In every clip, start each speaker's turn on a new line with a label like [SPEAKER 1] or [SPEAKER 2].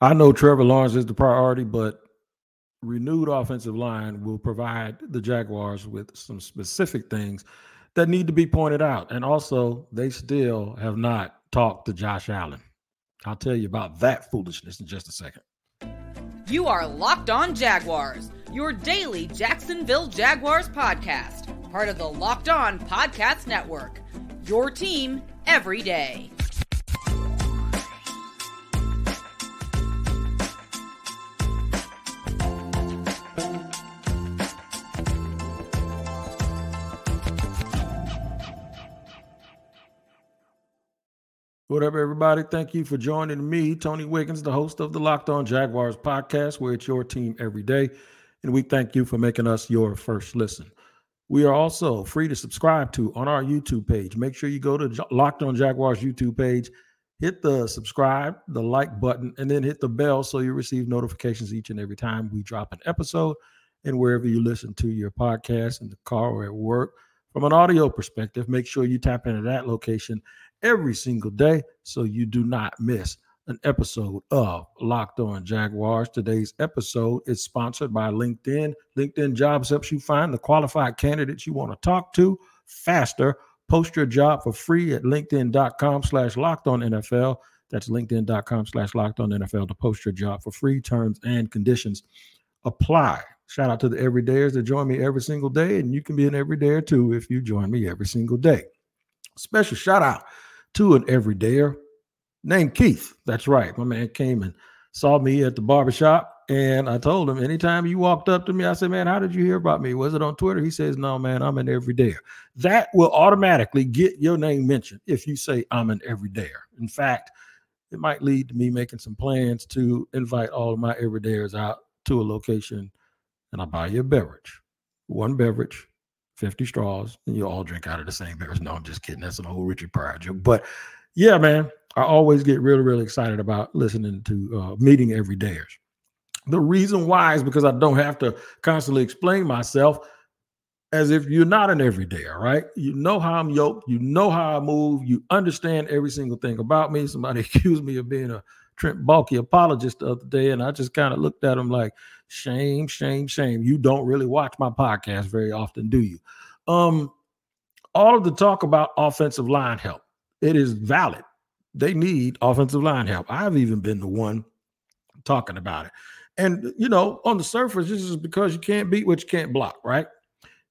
[SPEAKER 1] I know Trevor Lawrence is the priority, but renewed offensive line will provide the Jaguars with some specific things that need to be pointed out. And also, they still have not talked to Josh Allen. I'll tell you about that foolishness in just a second.
[SPEAKER 2] You are Locked On Jaguars, your daily Jacksonville Jaguars podcast, part of the Locked On Podcast Network. Your team every day.
[SPEAKER 1] What up, everybody? Thank you for joining me, Tony Wiggins, the host of the Locked On Jaguars podcast, where it's your team every day. And we thank you for making us your first listen. We are also free to subscribe to on our YouTube page. Make sure you go to Locked On Jaguars YouTube page, hit the subscribe, the like button, and then hit the bell so you receive notifications each and every time we drop an episode. And wherever you listen to your podcast in the car or at work, from an audio perspective, make sure you tap into that location every single day so you do not miss an episode of Locked On Jaguars. Today's episode is sponsored by LinkedIn. LinkedIn Jobs helps you find the qualified candidates you want to talk to faster. Post your job for free at linkedin.com slash locked on NFL. That's linkedin.com slash locked on NFL to post your job for free. Terms and conditions apply. Shout out to the everydayers that join me every single day, and you can be an everydayer too if you join me every single day. Special shout out to an everydayer named Keith. That's right. My man came and saw me at the barbershop. And I told him, anytime you walked up to me, I said, Man, how did you hear about me? Was it on Twitter? He says, No, man, I'm an everydayer. That will automatically get your name mentioned if you say I'm an everydayer. In fact, it might lead to me making some plans to invite all of my everydayers out to a location and I'll buy you a beverage. One beverage, 50 straws, and you all drink out of the same beverage. No, I'm just kidding. That's an old Richard Pryor joke. But yeah, man, I always get really, really excited about listening to uh, meeting everydayers. The reason why is because I don't have to constantly explain myself as if you're not an everydayer, right? You know how I'm yoked, you know how I move, you understand every single thing about me. Somebody accused me of being a Trent Baalke apologist the other day, and I just kind of looked at him like, shame, shame, shame. You don't really watch my podcast very often, do you? Um, all of the talk about offensive line help, it is valid. They need offensive line help. I've even been the one talking about it. And you know, on the surface, this is because you can't beat what you can't block, right?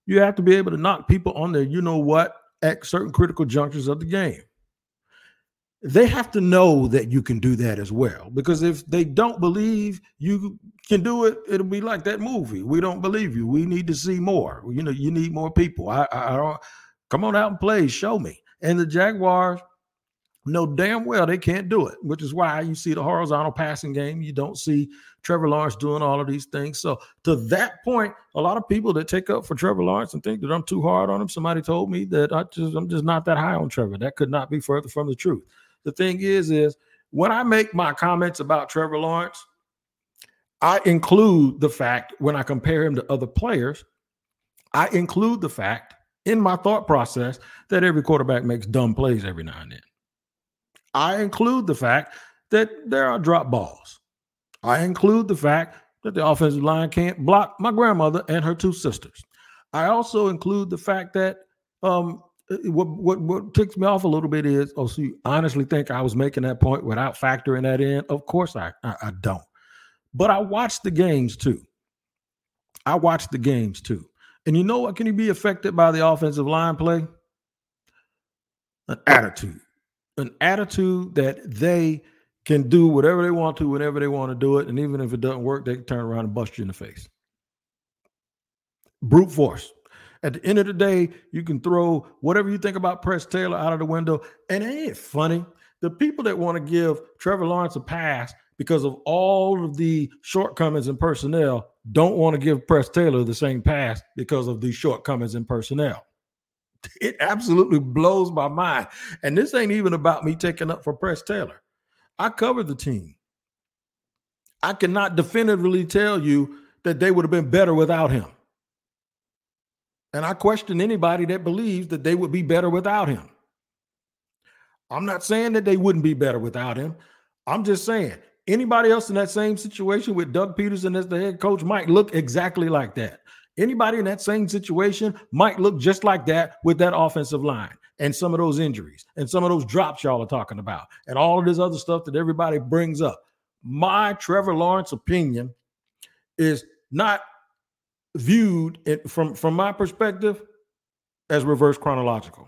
[SPEAKER 1] You have to be able to knock people on there, you know what, at certain critical junctures of the game they have to know that you can do that as well. Because if they don't believe you can do it, it'll be like that movie. We don't believe you. We need to see more. You know, you need more people. I, I, I don't come on out and play. Show me. And the Jaguars know damn well they can't do it, which is why you see the horizontal passing game. You don't see Trevor Lawrence doing all of these things. So to that point, a lot of people that take up for Trevor Lawrence and think that I'm too hard on him. Somebody told me that I just I'm just not that high on Trevor. That could not be further from the truth the thing is, is when I make my comments about Trevor Lawrence, I include the fact when I compare him to other players, I include the fact in my thought process that every quarterback makes dumb plays every now and then. I include the fact that there are drop balls. I include the fact that the offensive line can't block my grandmother and her two sisters. I also include the fact that um, Uh, what what what ticks me off a little bit is oh so you honestly think i was making that point without factoring that in? Of course i i, I don't. But i watched the games too. I watched the games too. And you know what? Can you be affected by the offensive line play? An attitude. An attitude that they can do whatever they want to whenever they want to do it and even if it doesn't work they can turn around and bust you in the face. Brute force at the end of the day, you can throw whatever you think about Press Taylor out of the window. And ain't it funny? The people that want to give Trevor Lawrence a pass because of all of the shortcomings in personnel don't want to give Press Taylor the same pass because of these shortcomings in personnel. It absolutely blows my mind. And this ain't even about me taking up for Press Taylor. I covered the team. I cannot definitively tell you that they would have been better without him. And I question anybody that believes that they would be better without him. I'm not saying that they wouldn't be better without him. I'm just saying Anybody else in that same situation with Doug Pederson as the head coach might look exactly like that. Anybody in that same situation might look just like that with that offensive line and some of those injuries and some of those drops y'all are talking about and all of this other stuff that everybody brings up. My Trevor Lawrence opinion is not viewed it from from my perspective as reverse chronological.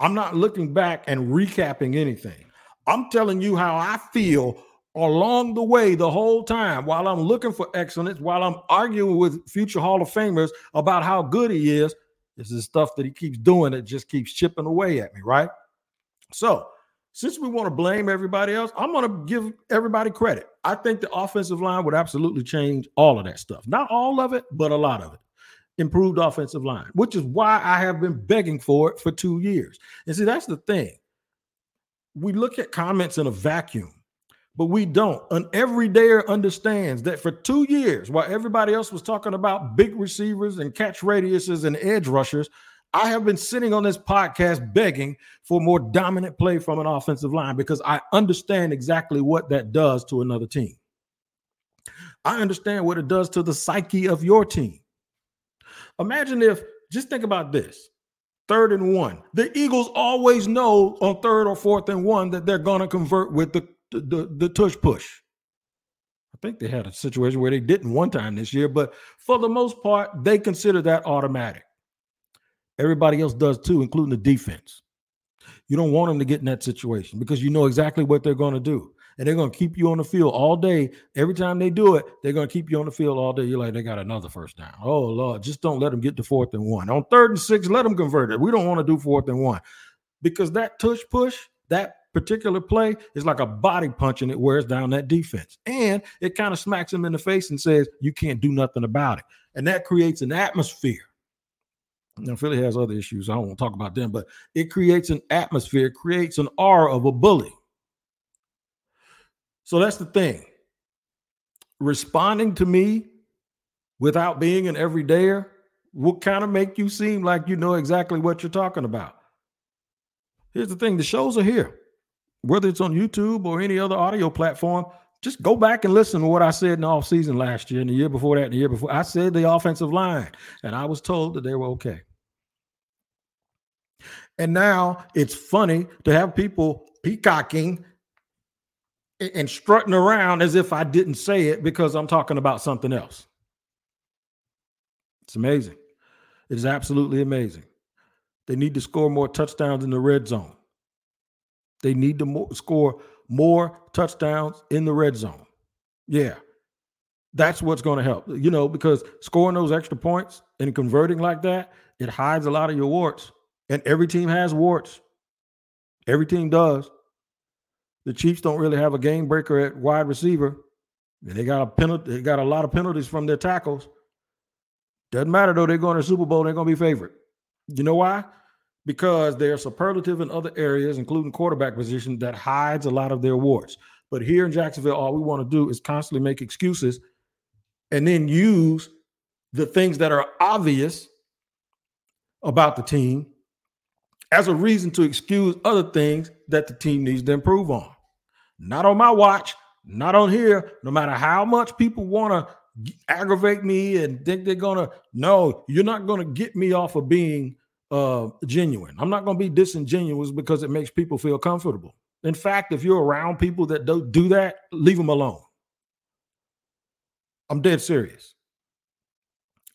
[SPEAKER 1] I'm not looking back and recapping anything. I'm telling you how I feel along the way the whole time while I'm looking for excellence, while I'm arguing with future Hall of Famers about how good he is. This is stuff that he keeps doing that just keeps chipping away at me, right? So, since we want to blame everybody else, I'm going to give everybody credit. I think the offensive line would absolutely change all of that stuff. Not all of it, but a lot of it. Improved offensive line, which is why I have been begging for it for two years. And see, that's the thing. We look at comments in a vacuum but we don't. An everydayer understands that for two years, while everybody else was talking about big receivers and catch radiuses and edge rushers, I have been sitting on this podcast begging for more dominant play from an offensive line because I understand exactly what that does to another team. I understand what it does to the psyche of your team. Imagine if, just think about this third and one. The Eagles always know on third or fourth and one that they're going to convert with the the, the, tush push. I think they had a situation where they didn't one time this year, but for the most part, they consider that automatic. Everybody else does too, including the defense. You don't want them to get in that situation because you know exactly what they're going to do. And they're going to keep you on the field all day. Every time they do it, they're going to keep you on the field all day. You're like, they got another first down. Oh, Lord, just don't let them get to fourth and one. On third and six, let them convert it. We don't want to do fourth and one because that tush push, that particular play is like a body punch and it wears down that defense. And it kind of smacks them in the face and says, you can't do nothing about it. And that creates an atmosphere. Now, Philly has other issues. I don't want to talk about them, but it creates an atmosphere, creates an aura of a bully. So that's the thing. Responding to me without being an everydayer will kind of make you seem like you know exactly what you're talking about. Here's the thing the shows are here whether it's on YouTube or any other audio platform, just go back and listen to what I said in the offseason last year and the year before that and the year before. I said the offensive line, and I was told that they were okay. And now it's funny to have people peacocking and strutting around as if I didn't say it because I'm talking about something else. It's amazing. It is absolutely amazing. They need to score more touchdowns in the red zone. They need to mo- score more touchdowns in the red zone. Yeah. That's what's going to help. You know, because scoring those extra points and converting like that, it hides a lot of your warts. And every team has warts. Every team does. The Chiefs don't really have a game breaker at wide receiver. And they got a penalty, they got a lot of penalties from their tackles. Doesn't matter though, they're going to Super Bowl, they're going to be favorite. You know why? Because they're superlative in other areas, including quarterback position, that hides a lot of their warts. But here in Jacksonville, all we want to do is constantly make excuses and then use the things that are obvious about the team as a reason to excuse other things that the team needs to improve on. Not on my watch, not on here, no matter how much people want to aggravate me and think they're going to, no, you're not going to get me off of being uh, genuine. I'm not going to be disingenuous because it makes people feel comfortable. In fact, if you're around people that don't do that, leave them alone. I'm dead serious.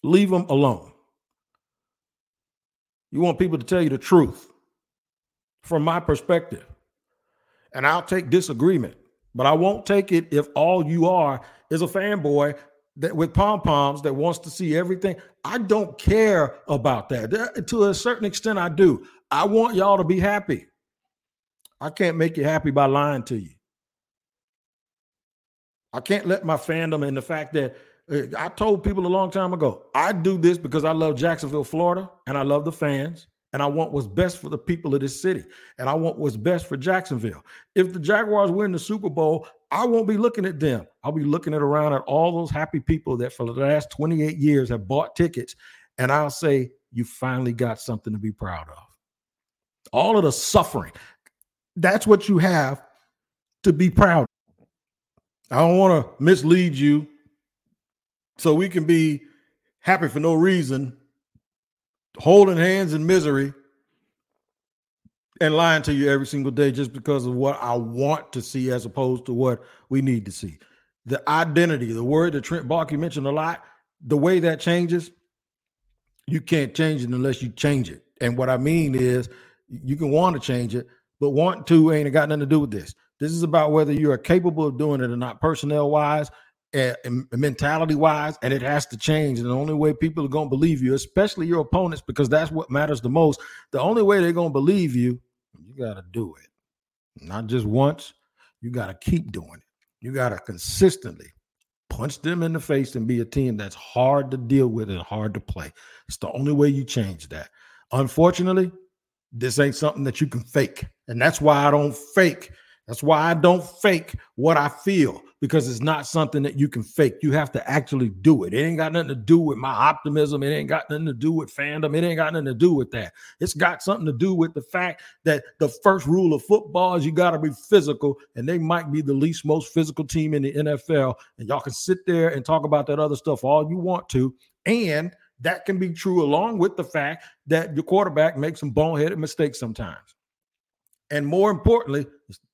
[SPEAKER 1] Leave them alone. You want people to tell you the truth from my perspective. And I'll take disagreement, but I won't take it if all you are is a fanboy that with pom poms that wants to see everything. I don't care about that. To a certain extent, I do. I want y'all to be happy. I can't make you happy by lying to you. I can't let my fandom and the fact that uh, I told people a long time ago, I do this because I love Jacksonville, Florida, and I love the fans, and I want what's best for the people of this city, and I want what's best for Jacksonville. If the Jaguars win the Super Bowl, I won't be looking at them. I'll be looking at around at all those happy people that for the last 28 years have bought tickets. And I'll say, you finally got something to be proud of. All of the suffering, that's what you have to be proud. Of. I don't want to mislead you so we can be happy for no reason, holding hands in misery, and lying to you every single day just because of what I want to see as opposed to what we need to see. The identity, the word that Trent Baalke mentioned a lot, the way that changes, you can't change it unless you change it. And what I mean is you can want to change it, but want to ain't got nothing to do with this. This is about whether you are capable of doing it or not, personnel wise, and, mentality wise, and it has to change. And the only way people are going to believe you, especially your opponents, because that's what matters the most, the only way they're going to believe you, you got to do it. Not just once, you got to keep doing it. You got to consistently punch them in the face and be a team that's hard to deal with and hard to play. It's the only way you change that. Unfortunately, this ain't something that you can fake. And that's why I don't fake. That's why I don't fake what I feel because it's not something that you can fake. You have to actually do it. It ain't got nothing to do with my optimism. It ain't got nothing to do with fandom. It ain't got nothing to do with that. It's got something to do with the fact that the first rule of football is you got to be physical, and they might be the least most physical team in the NFL. And y'all can sit there and talk about that other stuff all you want to. And that can be true along with the fact that your quarterback makes some boneheaded mistakes sometimes. And more importantly,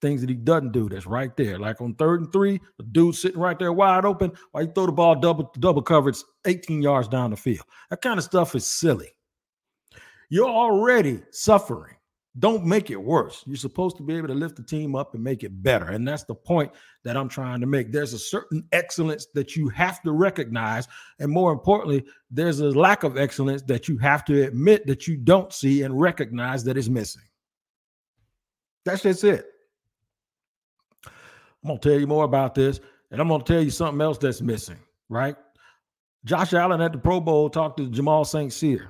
[SPEAKER 1] things that he doesn't do that's right there. Like on third and three, the dude sitting right there wide open, while you throw the ball double double coverage 18 yards down the field. That kind of stuff is silly. You're already suffering. Don't make it worse. You're supposed to be able to lift the team up and make it better. And that's the point that I'm trying to make. There's a certain excellence that you have to recognize. And more importantly, there's a lack of excellence that you have to admit that you don't see and recognize that is missing. That's just it. I'm to tell you more about this, and I'm to tell you something else that's missing, right? Josh Allen at the Pro Bowl talked to Jamal St. Cyr,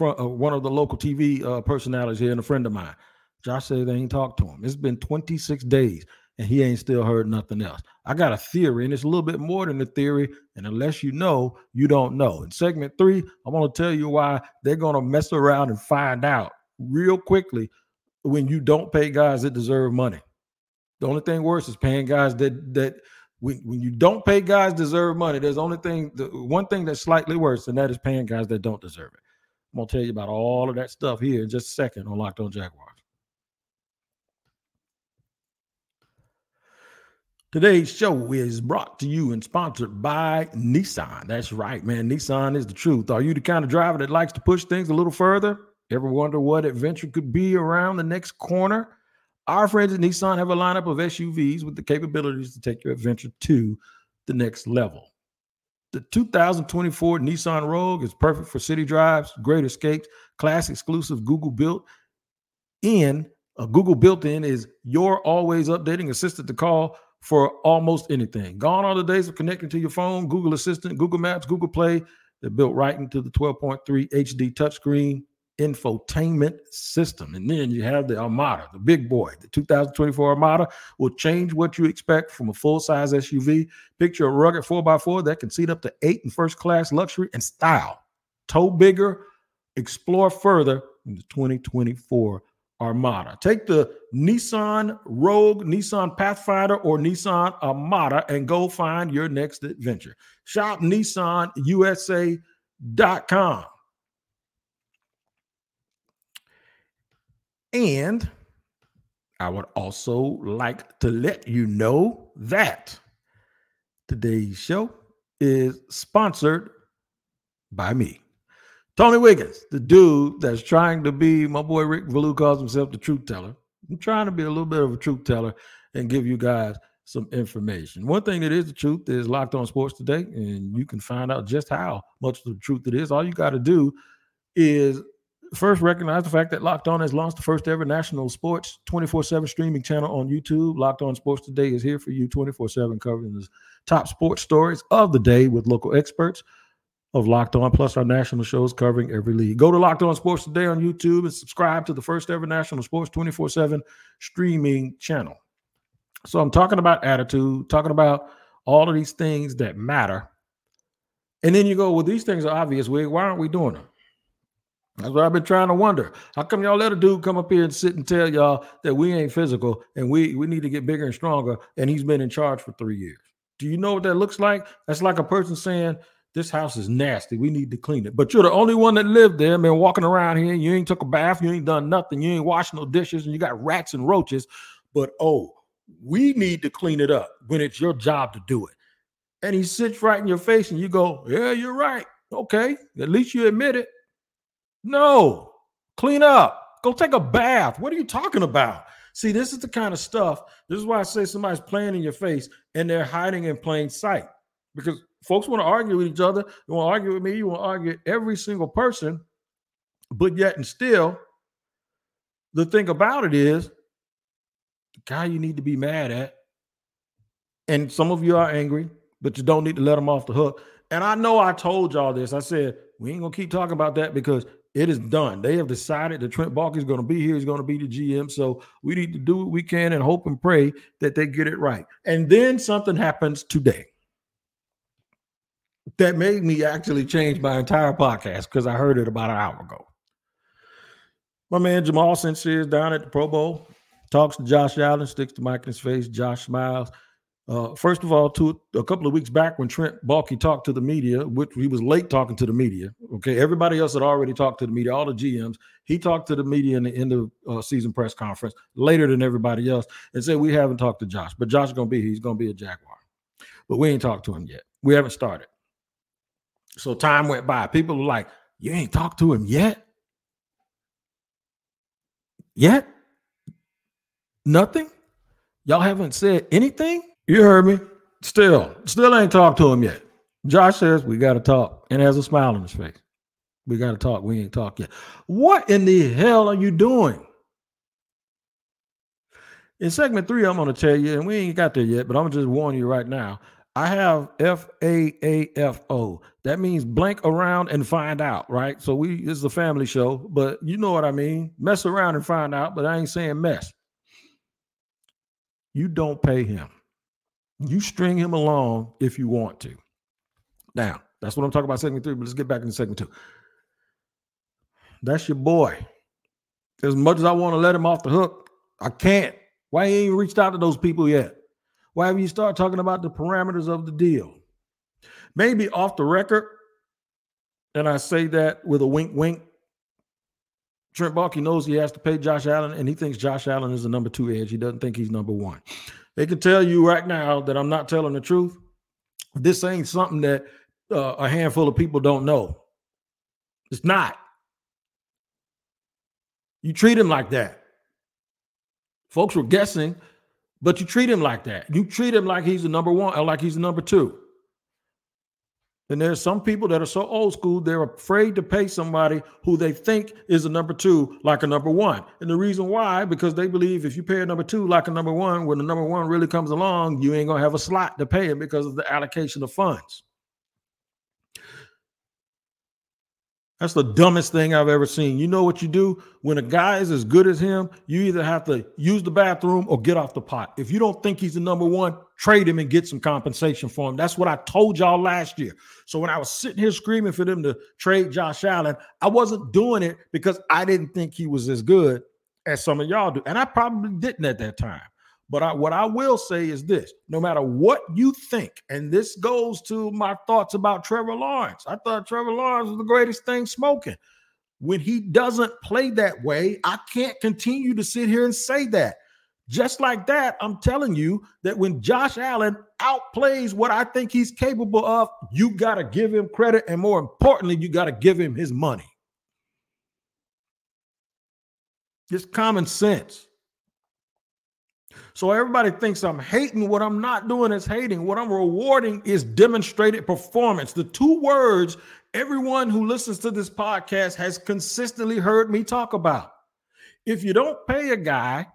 [SPEAKER 1] uh, one of the local TV uh, personalities here, and a friend of mine. Josh said they ain't talked to him. It's been 26 days, and he ain't still heard nothing else. I got a theory, and it's a little bit more than a theory. And unless you know, you don't know. In segment three, I'm to tell you why they're going to mess around and find out real quickly when you don't pay guys that deserve money. The only thing worse is paying guys that that when, when you don't pay guys deserve money, there's only thing the one thing that's slightly worse, and that is paying guys that don't deserve it. I'm gonna tell you about all of that stuff here in just a second on Locked On Jaguars. Today's show is brought to you and sponsored by Nissan. That's right, man. Nissan is the truth. Are you the kind of driver that likes to push things a little further? Ever wonder what adventure could be around the next corner? Our friends at Nissan have a lineup of SUVs with the capabilities to take your adventure to the next level. The 2024 Nissan Rogue is perfect for city drives, great escapes, class exclusive Google built in. A Google built in is your always updating assistant to call for almost anything. Gone are the days of connecting to your phone, Google Assistant, Google Maps, Google Play. They're built right into the 12.3 HD touchscreen infotainment system. And then you have the Armada, the big boy. The 2024 Armada will change what you expect from a full size SUV. Picture a rugged 4x4 that can seat up to eight in first class luxury and style. Tow bigger, explore further in the 2024 Armada. Take the Nissan Rogue, Nissan Pathfinder, or Nissan Armada and go find your next adventure. Shop NissanUSA.com. And I would also like to let you know that today's show is sponsored by me. Tony Wiggins, the dude that's trying to be, my boy Rick Valu calls himself the truth teller. I'm trying to be a little bit of a truth teller and give you guys some information. One thing that is the truth is Locked On Sports today, and you can find out just how much of the truth it is. All you got to do is first recognize the fact that Locked On has launched the first ever national sports 24 7 streaming channel on YouTube. Locked On Sports Today is here for you 24 7, covering the top sports stories of the day with local experts of Locked On, plus our national shows covering every league. Go to Locked On Sports Today on YouTube and subscribe to the first ever national sports 24 7 streaming channel. So I'm talking about attitude, talking about all of these things that matter. And then you go, well, these things are obvious. Why aren't we doing them? That's what I've been trying to wonder. How come y'all let a dude come up here and sit and tell y'all that we ain't physical and we we need to get bigger and stronger, and he's been in charge for three years? Do you know what that looks like? That's like a person saying, This house is nasty. We need to clean it. But you're the only one that lived there, been walking around here. You ain't took a bath, you ain't done nothing, you ain't washed no dishes, and you got rats and roaches. But oh, we need to clean it up when it's your job to do it. And he sits right in your face and you go, Yeah, you're right. Okay. At least you admit it. No, clean up. Go take a bath. What are you talking about? See, this is the kind of stuff. This is why I say somebody's playing in your face and they're hiding in plain sight because folks want to argue with each other. You want to argue with me. You want to argue every single person. But yet and still, the thing about it is the guy you need to be mad at. And some of you are angry, but you don't need to let them off the hook. And I know I told y'all this. I said, we ain't to keep talking about that because it is done. They have decided that Trent Baalke is going to be here. He's going to be the GM. So we need to do what we can and hope and pray that they get it right. And then something happens today that made me actually change my entire podcast because I heard it about an hour ago. My man Jamal St. Cyr is down at the Pro Bowl, talks to Josh Allen, sticks to mic in his face. Josh smiles. Uh, first of all, a couple of weeks back when Trent Baalke talked to the media, which he was late talking to the media. Okay, everybody else had already talked to the media, all the GMs. He talked to the media in the end of uh, season press conference later than everybody else, and said we haven't talked to Josh, but Josh is gonna be he's gonna be a Jaguar, but we ain't talked to him yet. We haven't started. So time went by. People were like, "You ain't talked to him yet? Yet? Nothing? Y'all haven't said anything?" You heard me. Still, still ain't talked to him yet. Josh says we got to talk and has a smile on his face. We got to talk. We ain't talked yet. What in the hell are you doing? In segment three, I'm going to tell you, and we ain't got there yet, but I'm just warn you right now. I have F A A F O. That means blank around and find out, right? So we this is a family show, but you know what I mean. Mess around and find out, but I ain't saying mess. You don't pay him. You string him along if you want to. Now, that's what I'm talking about segment three, but let's get back into segment two. That's your boy. As much as I want to let him off the hook, I can't. Why ain't you reached out to those people yet? Why haven't you start talking about the parameters of the deal? Maybe off the record, and I say that with a wink, wink. Trent Baalke knows he has to pay Josh Allen, and he thinks Josh Allen is the number two edge. He doesn't think he's number one. They can tell you right now that I'm not telling the truth. This ain't something that uh, a handful of people don't know. It's not. You treat him like that. Folks were guessing, but you treat him like that. You treat him like he's the number one or like he's the number two. And there's some people that are so old school, they're afraid to pay somebody who they think is a number two like a number one. And the reason why, because they believe if you pay a number two like a number one, when the number one really comes along, you ain't gonna have a slot to pay him because of the allocation of funds. That's the dumbest thing I've ever seen. You know what you do when a guy is as good as him? You either have to use the bathroom or get off the pot. If you don't think he's the number one, trade him and get some compensation for him. That's what I told y'all last year. So when I was sitting here screaming for them to trade Josh Allen, I wasn't doing it because I didn't think he was as good as some of y'all do. And I probably didn't at that time. But I, what I will say is this no matter what you think, and this goes to my thoughts about Trevor Lawrence. I thought Trevor Lawrence was the greatest thing smoking. When he doesn't play that way, I can't continue to sit here and say that. Just like that, I'm telling you that when Josh Allen outplays what I think he's capable of, you got to give him credit. And more importantly, you got to give him his money. Just common sense. So everybody thinks I'm hating. What I'm not doing is hating. What I'm rewarding is demonstrated performance. The two words everyone who listens to this podcast has consistently heard me talk about. If you don't pay a guy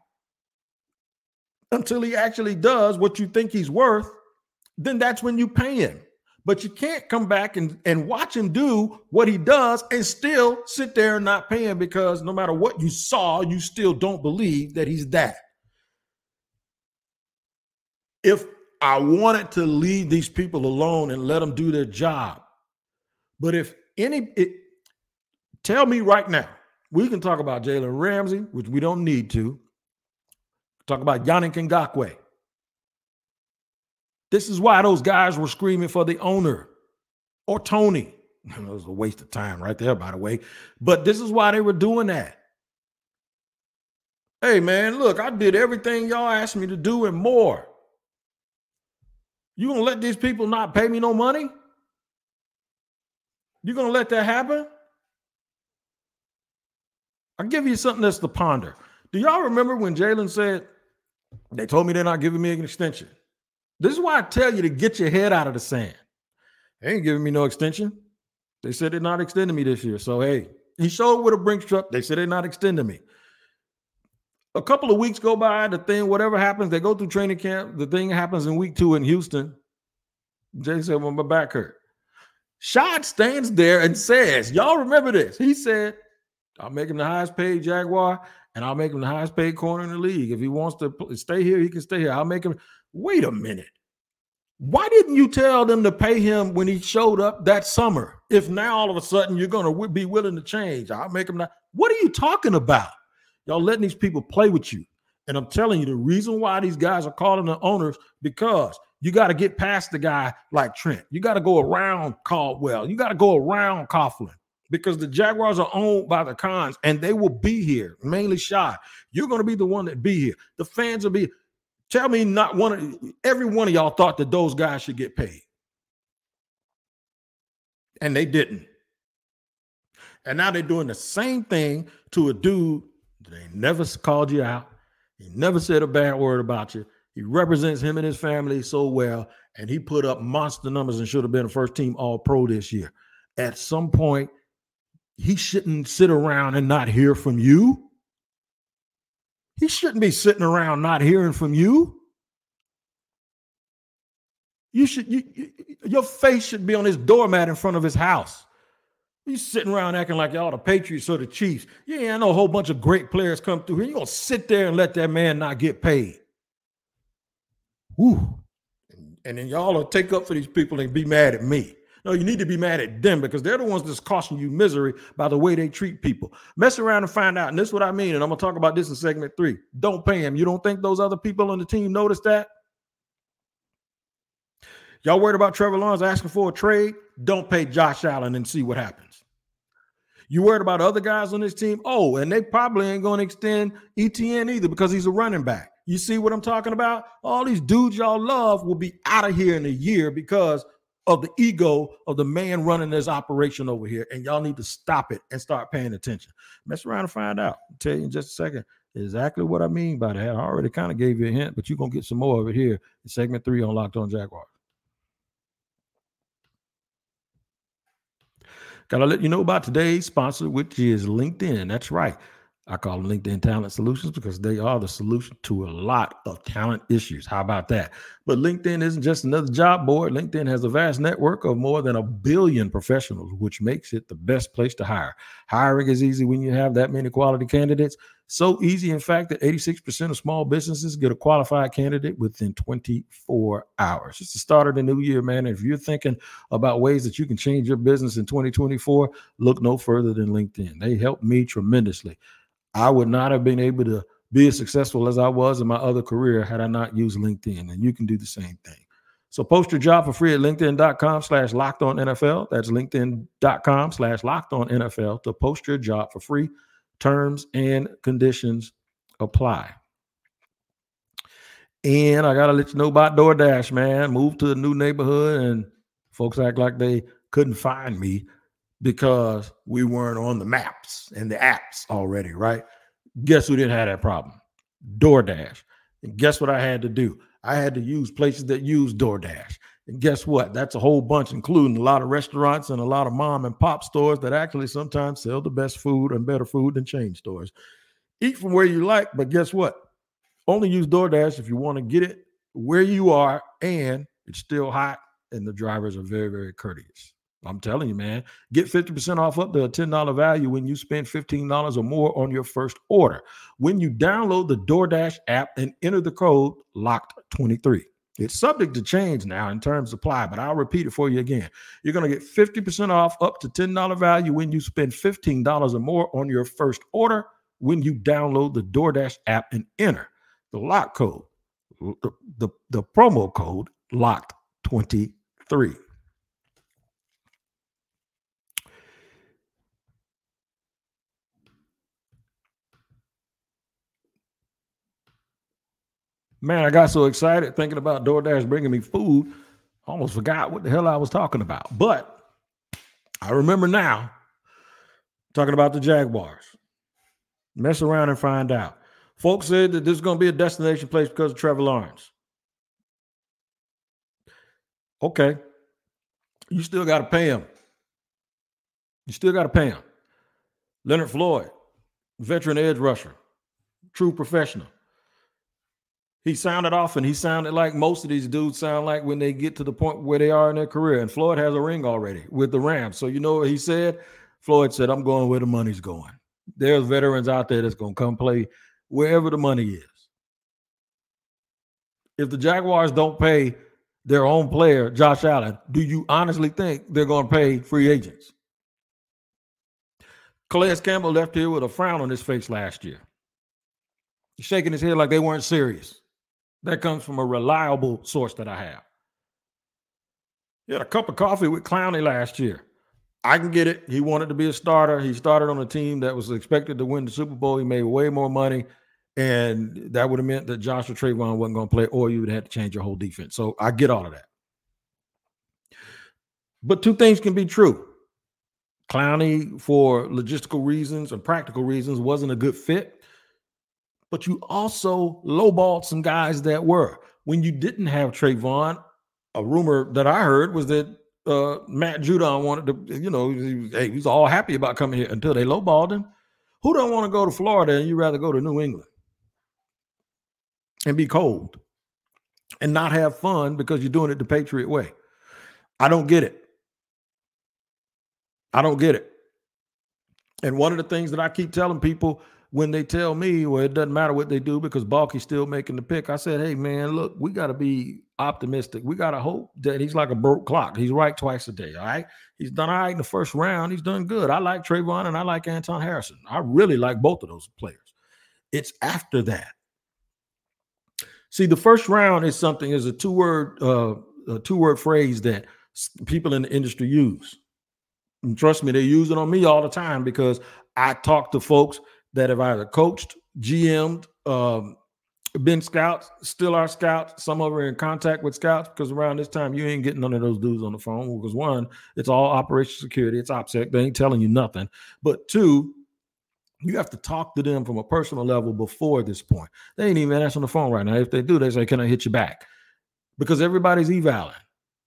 [SPEAKER 1] until he actually does what you think he's worth, then that's when you pay him. But you can't come back and, and watch him do what he does and still sit there and not pay him because no matter what you saw, you still don't believe that he's that if I wanted to leave these people alone and let them do their job. But if any, it, Tell me right now. We can talk about Jalen Ramsey, which we don't need to. Talk about Yannick Ngakoue. This is why those guys were screaming for the owner or Tony. It was a waste of time right there, by the way. But this is why they were doing that. Hey, man, look, I did everything y'all asked me to do and more. You gonna let these people not pay me no money? You gonna let that happen? I'll give you something that's to ponder. Do y'all remember when Jalen said, they told me they're not giving me an extension? This is why I tell you to get your head out of the sand. They ain't giving me no extension. They said they're not extending me this year. So hey, he showed with a Brinks truck. They said they're not extending me a couple of weeks go by, the thing, whatever happens, they go through training camp. The thing happens in week two in Houston. Jay said, Well, my back hurt. Shad stands there and says, Y'all remember this? He said, I'll make him the highest paid Jaguar and I'll make him the highest paid corner in the league. If he wants to stay here, he can stay here. I'll make him. Wait a minute. Why didn't you tell them to pay him when he showed up that summer? If now all of a sudden you're going to be willing to change, I'll make him that. What are you talking about? Y'all letting these people play with you. And I'm telling you, the reason why these guys are calling the owners because you got to get past the guy like Trent. You got to go around Caldwell. You got to go around Coughlin because the Jaguars are owned by the Khans and they will be here, mainly Shad. You're going to be the one that be here. The fans will be. Tell me, not one of every one of y'all thought that those guys should get paid, and they didn't. And now they're doing the same thing to a dude they never called you out. He never said a bad word about you. He represents him and his family so well, and he put up monster numbers and should have been a first team All Pro this year. At some point, he shouldn't sit around and not hear from you. He shouldn't be sitting around not hearing from you. You should you, you, your face should be on his doormat in front of his house. You sitting around acting like y'all the Patriots or the Chiefs. Yeah, I know a whole bunch of great players come through here. You're gonna sit there and let that man not get paid. Woo. And then y'all will take up for these people and be mad at me. No, you need to be mad at them because they're the ones that's costing you misery by the way they treat people. Mess around and find out. And this is what I mean. And I'm gonna talk about this in segment three. Don't pay him. You don't think those other people on the team notice that? Y'all worried about Trevor Lawrence asking for a trade? Don't pay Josh Allen and see what happens. You worried about other guys on this team? Oh, and they probably ain't going to extend ETN either because he's a running back. You see what I'm talking about? All these dudes y'all love will be out of here in a year because of the ego of the man running this operation over here. And y'all need to stop it and start paying attention. Mess around and find out. I'll tell you in just a second exactly what I mean by that. I already kind of gave you a hint, but you're going to get some more of it here in segment three on Locked On Jaguars. Got to let you know about today's sponsor, which is LinkedIn. That's right. I call them LinkedIn Talent Solutions because they are the solution to a lot of talent issues. How about that? But LinkedIn isn't just another job board. LinkedIn has a vast network of more than a billion professionals, which makes it the best place to hire. Hiring is easy when you have that many quality candidates. So easy, in fact, that 86% of small businesses get a qualified candidate within 24 hours. It's the start of the new year, man. if you're thinking about ways that you can change your business in 2024, look no further than LinkedIn. They helped me tremendously. I would not have been able to be as successful as I was in my other career had I not used LinkedIn. And you can do the same thing. So post your job for free at LinkedIn.com slash locked on NFL. That's LinkedIn.com slash locked on NFL to post your job for free. Terms and conditions apply. And I gotta let you know about DoorDash, man. Moved to a new neighborhood and folks act like they couldn't find me because we weren't on the maps and the apps already, right? Guess who didn't have that problem? DoorDash. And guess what I had to do? I had to use places that use DoorDash. And guess what? That's a whole bunch, including a lot of restaurants and a lot of mom and pop stores that actually sometimes sell the best food and better food than chain stores. Eat from where you like, but guess what? Only use DoorDash if you want to get it where you are and it's still hot and the drivers are very, very courteous. I'm telling you, man, get 50% off up to a $10 value when you spend $15 or more on your first order. When you download the DoorDash app and enter the code LOCKED23. It's subject to change now in terms of supply, but I'll repeat it for you again. You're going to get 50% off up to $10 value when you spend $15 or more on your first order when you download the DoorDash app and enter the lock code, the, the, the promo code locked23. Man, I got so excited thinking about DoorDash bringing me food, almost forgot what the hell I was talking about. But I remember now talking about the Jaguars. Mess around and find out. Folks said that this is going to be a destination place because of Trevor Lawrence. Okay. You still got to pay him. You still got to pay him. Leonard Floyd, veteran edge rusher, true professional he sounded off and he sounded like most of these dudes sound like when they get to the point where they are in their career. And Floyd has a ring already with the Rams. So you know what he said? Floyd said, I'm going where the money's going. There's veterans out there that's going to come play wherever the money is. If the Jaguars don't pay their own player, Josh Allen, do you honestly think they're going to pay free agents? Calais Campbell left here with a frown on his face last year. He's shaking his head like they weren't serious. That comes from a reliable source that I have. He had a cup of coffee with Clowney last year. I can get it. He wanted to be a starter. He started on a team that was expected to win the Super Bowl. He made way more money. And that would have meant that Joshua Travon wasn't going to play, or you would have to change your whole defense. So I get all of that. But two things can be true. Clowney, for logistical reasons and practical reasons, wasn't a good fit but you also lowballed some guys that were. When you didn't have Travon, a rumor that I heard was that uh, Matt Judon wanted to, you know, he, hey, he's all happy about coming here until they lowballed him. Who don't want to go to Florida and you rather go to New England and be cold and not have fun because you're doing it the Patriot way? I don't get it. I don't get it. And one of the things that I keep telling people when they tell me, well, it doesn't matter what they do because Baalke's still making the pick. I said, hey, man, look, we got to be optimistic. We got to hope that he's like a broke clock. He's right twice a day. All right. He's done all right in the first round. He's done good. I like Travon and I like Anton Harrison. I really like both of those players. It's after that. See, the first round is something, is a two word, uh, a two word phrase that people in the industry use. And trust me, they use it on me all the time because I talk to folks that have either coached, GM'd, um, been scouts, still are scouts. Some of them are in contact with scouts because around this time you ain't getting none of those dudes on the phone. Because one, it's all operational security, it's OPSEC. They ain't telling you nothing. But two, you have to talk to them from a personal level before this point. They ain't even answering the phone right now. If they do, they say, "Can I hit you back?" Because everybody's evaling.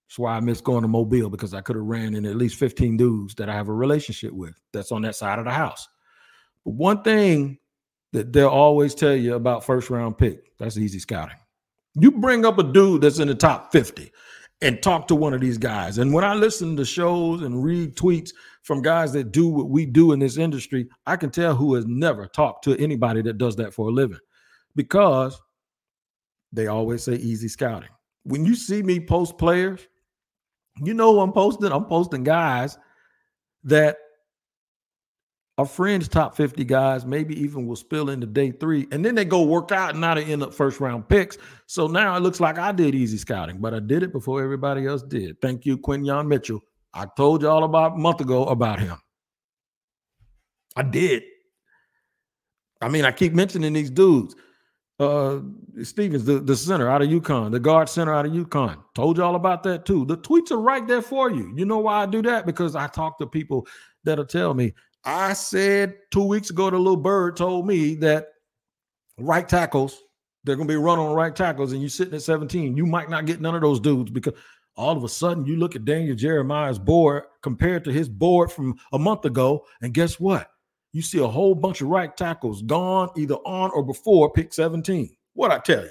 [SPEAKER 1] That's why I miss going to Mobile because I could have ran in at least 15 dudes that I have a relationship with that's on that side of the house. One thing that they'll always tell you about first round pick that's easy scouting. You bring up a dude that's in the top 50 and talk to one of these guys. And when I listen to shows and read tweets from guys that do what we do in this industry, I can tell who has never talked to anybody that does that for a living because they always say easy scouting. When you see me post players, you know I'm posting. I'm posting guys that a friend's top 50 guys, maybe even will spill into day three, and then they go work out and now they end up first round picks. So now it looks like I did easy scouting, but I did it before everybody else did. Thank you, Quinyon Mitchell. I told you all about a month ago about him. I did. I mean, I keep mentioning these dudes. Uh Stevens, the, the center out of UConn, the guard center out of UConn. Told you all about that too. The tweets are right there for you. You know why I do that? Because I talk to people that'll tell me, I said two weeks ago, the little bird told me that right tackles, they're going to be run on right tackles, and you're sitting at 17. You might not get none of those dudes because all of a sudden you look at Daniel Jeremiah's board compared to his board from a month ago, and guess what? You see a whole bunch of right tackles gone either on or before pick 17. What I tell you?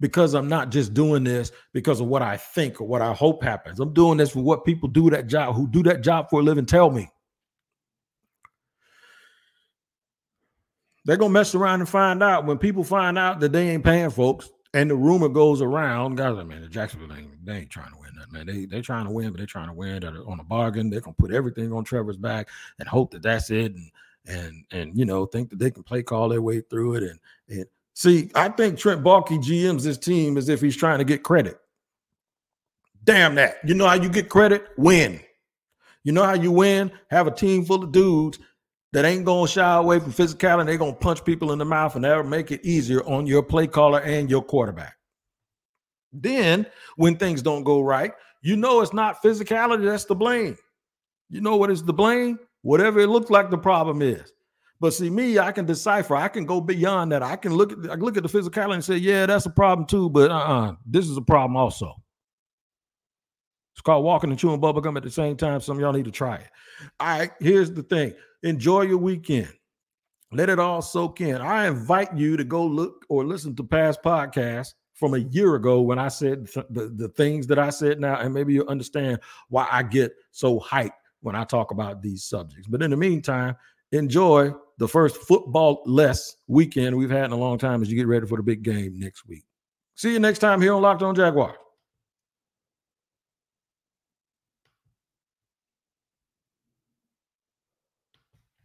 [SPEAKER 1] Because I'm not just doing this because of what I think or what I hope happens. I'm doing this for what people do that job who do that job for a living tell me. They're gonna mess around and find out when people find out that they ain't paying folks And the rumor goes around, guys, man, the Jacksonville ain't, they ain't trying to win that, man. They they trying to win, but they're trying to win on a bargain. They're gonna put everything on Trevor's back and hope that that's it, and and and you know think that they can play call their way through it. And and see, I think Trent Baalke GMs this team as if he's trying to get credit. Damn that! You know how you get credit? Win. You know how you win? Have a team full of dudes that ain't gonna shy away from physicality. They're gonna punch people in the mouth and that'll make it easier on your play caller and your quarterback. Then, when things don't go right, you know it's not physicality that's the blame. You know what is the blame? Whatever it looks like the problem is. But see, me, I can decipher. I can go beyond that. I can look at I can look at the physicality and say, yeah, that's a problem too. But uh-uh, this is a problem also. It's called walking and chewing bubblegum at the same time. Some y'all need to try it. All right, here's the thing. Enjoy your weekend. Let it all soak in. I invite you to go look or listen to past podcasts from a year ago when I said th- the, the things that I said now, and maybe you'll understand why I get so hyped when I talk about these subjects. But in the meantime, enjoy the first football less weekend we've had in a long time as you get ready for the big game next week. See you next time here on Locked On Jaguars.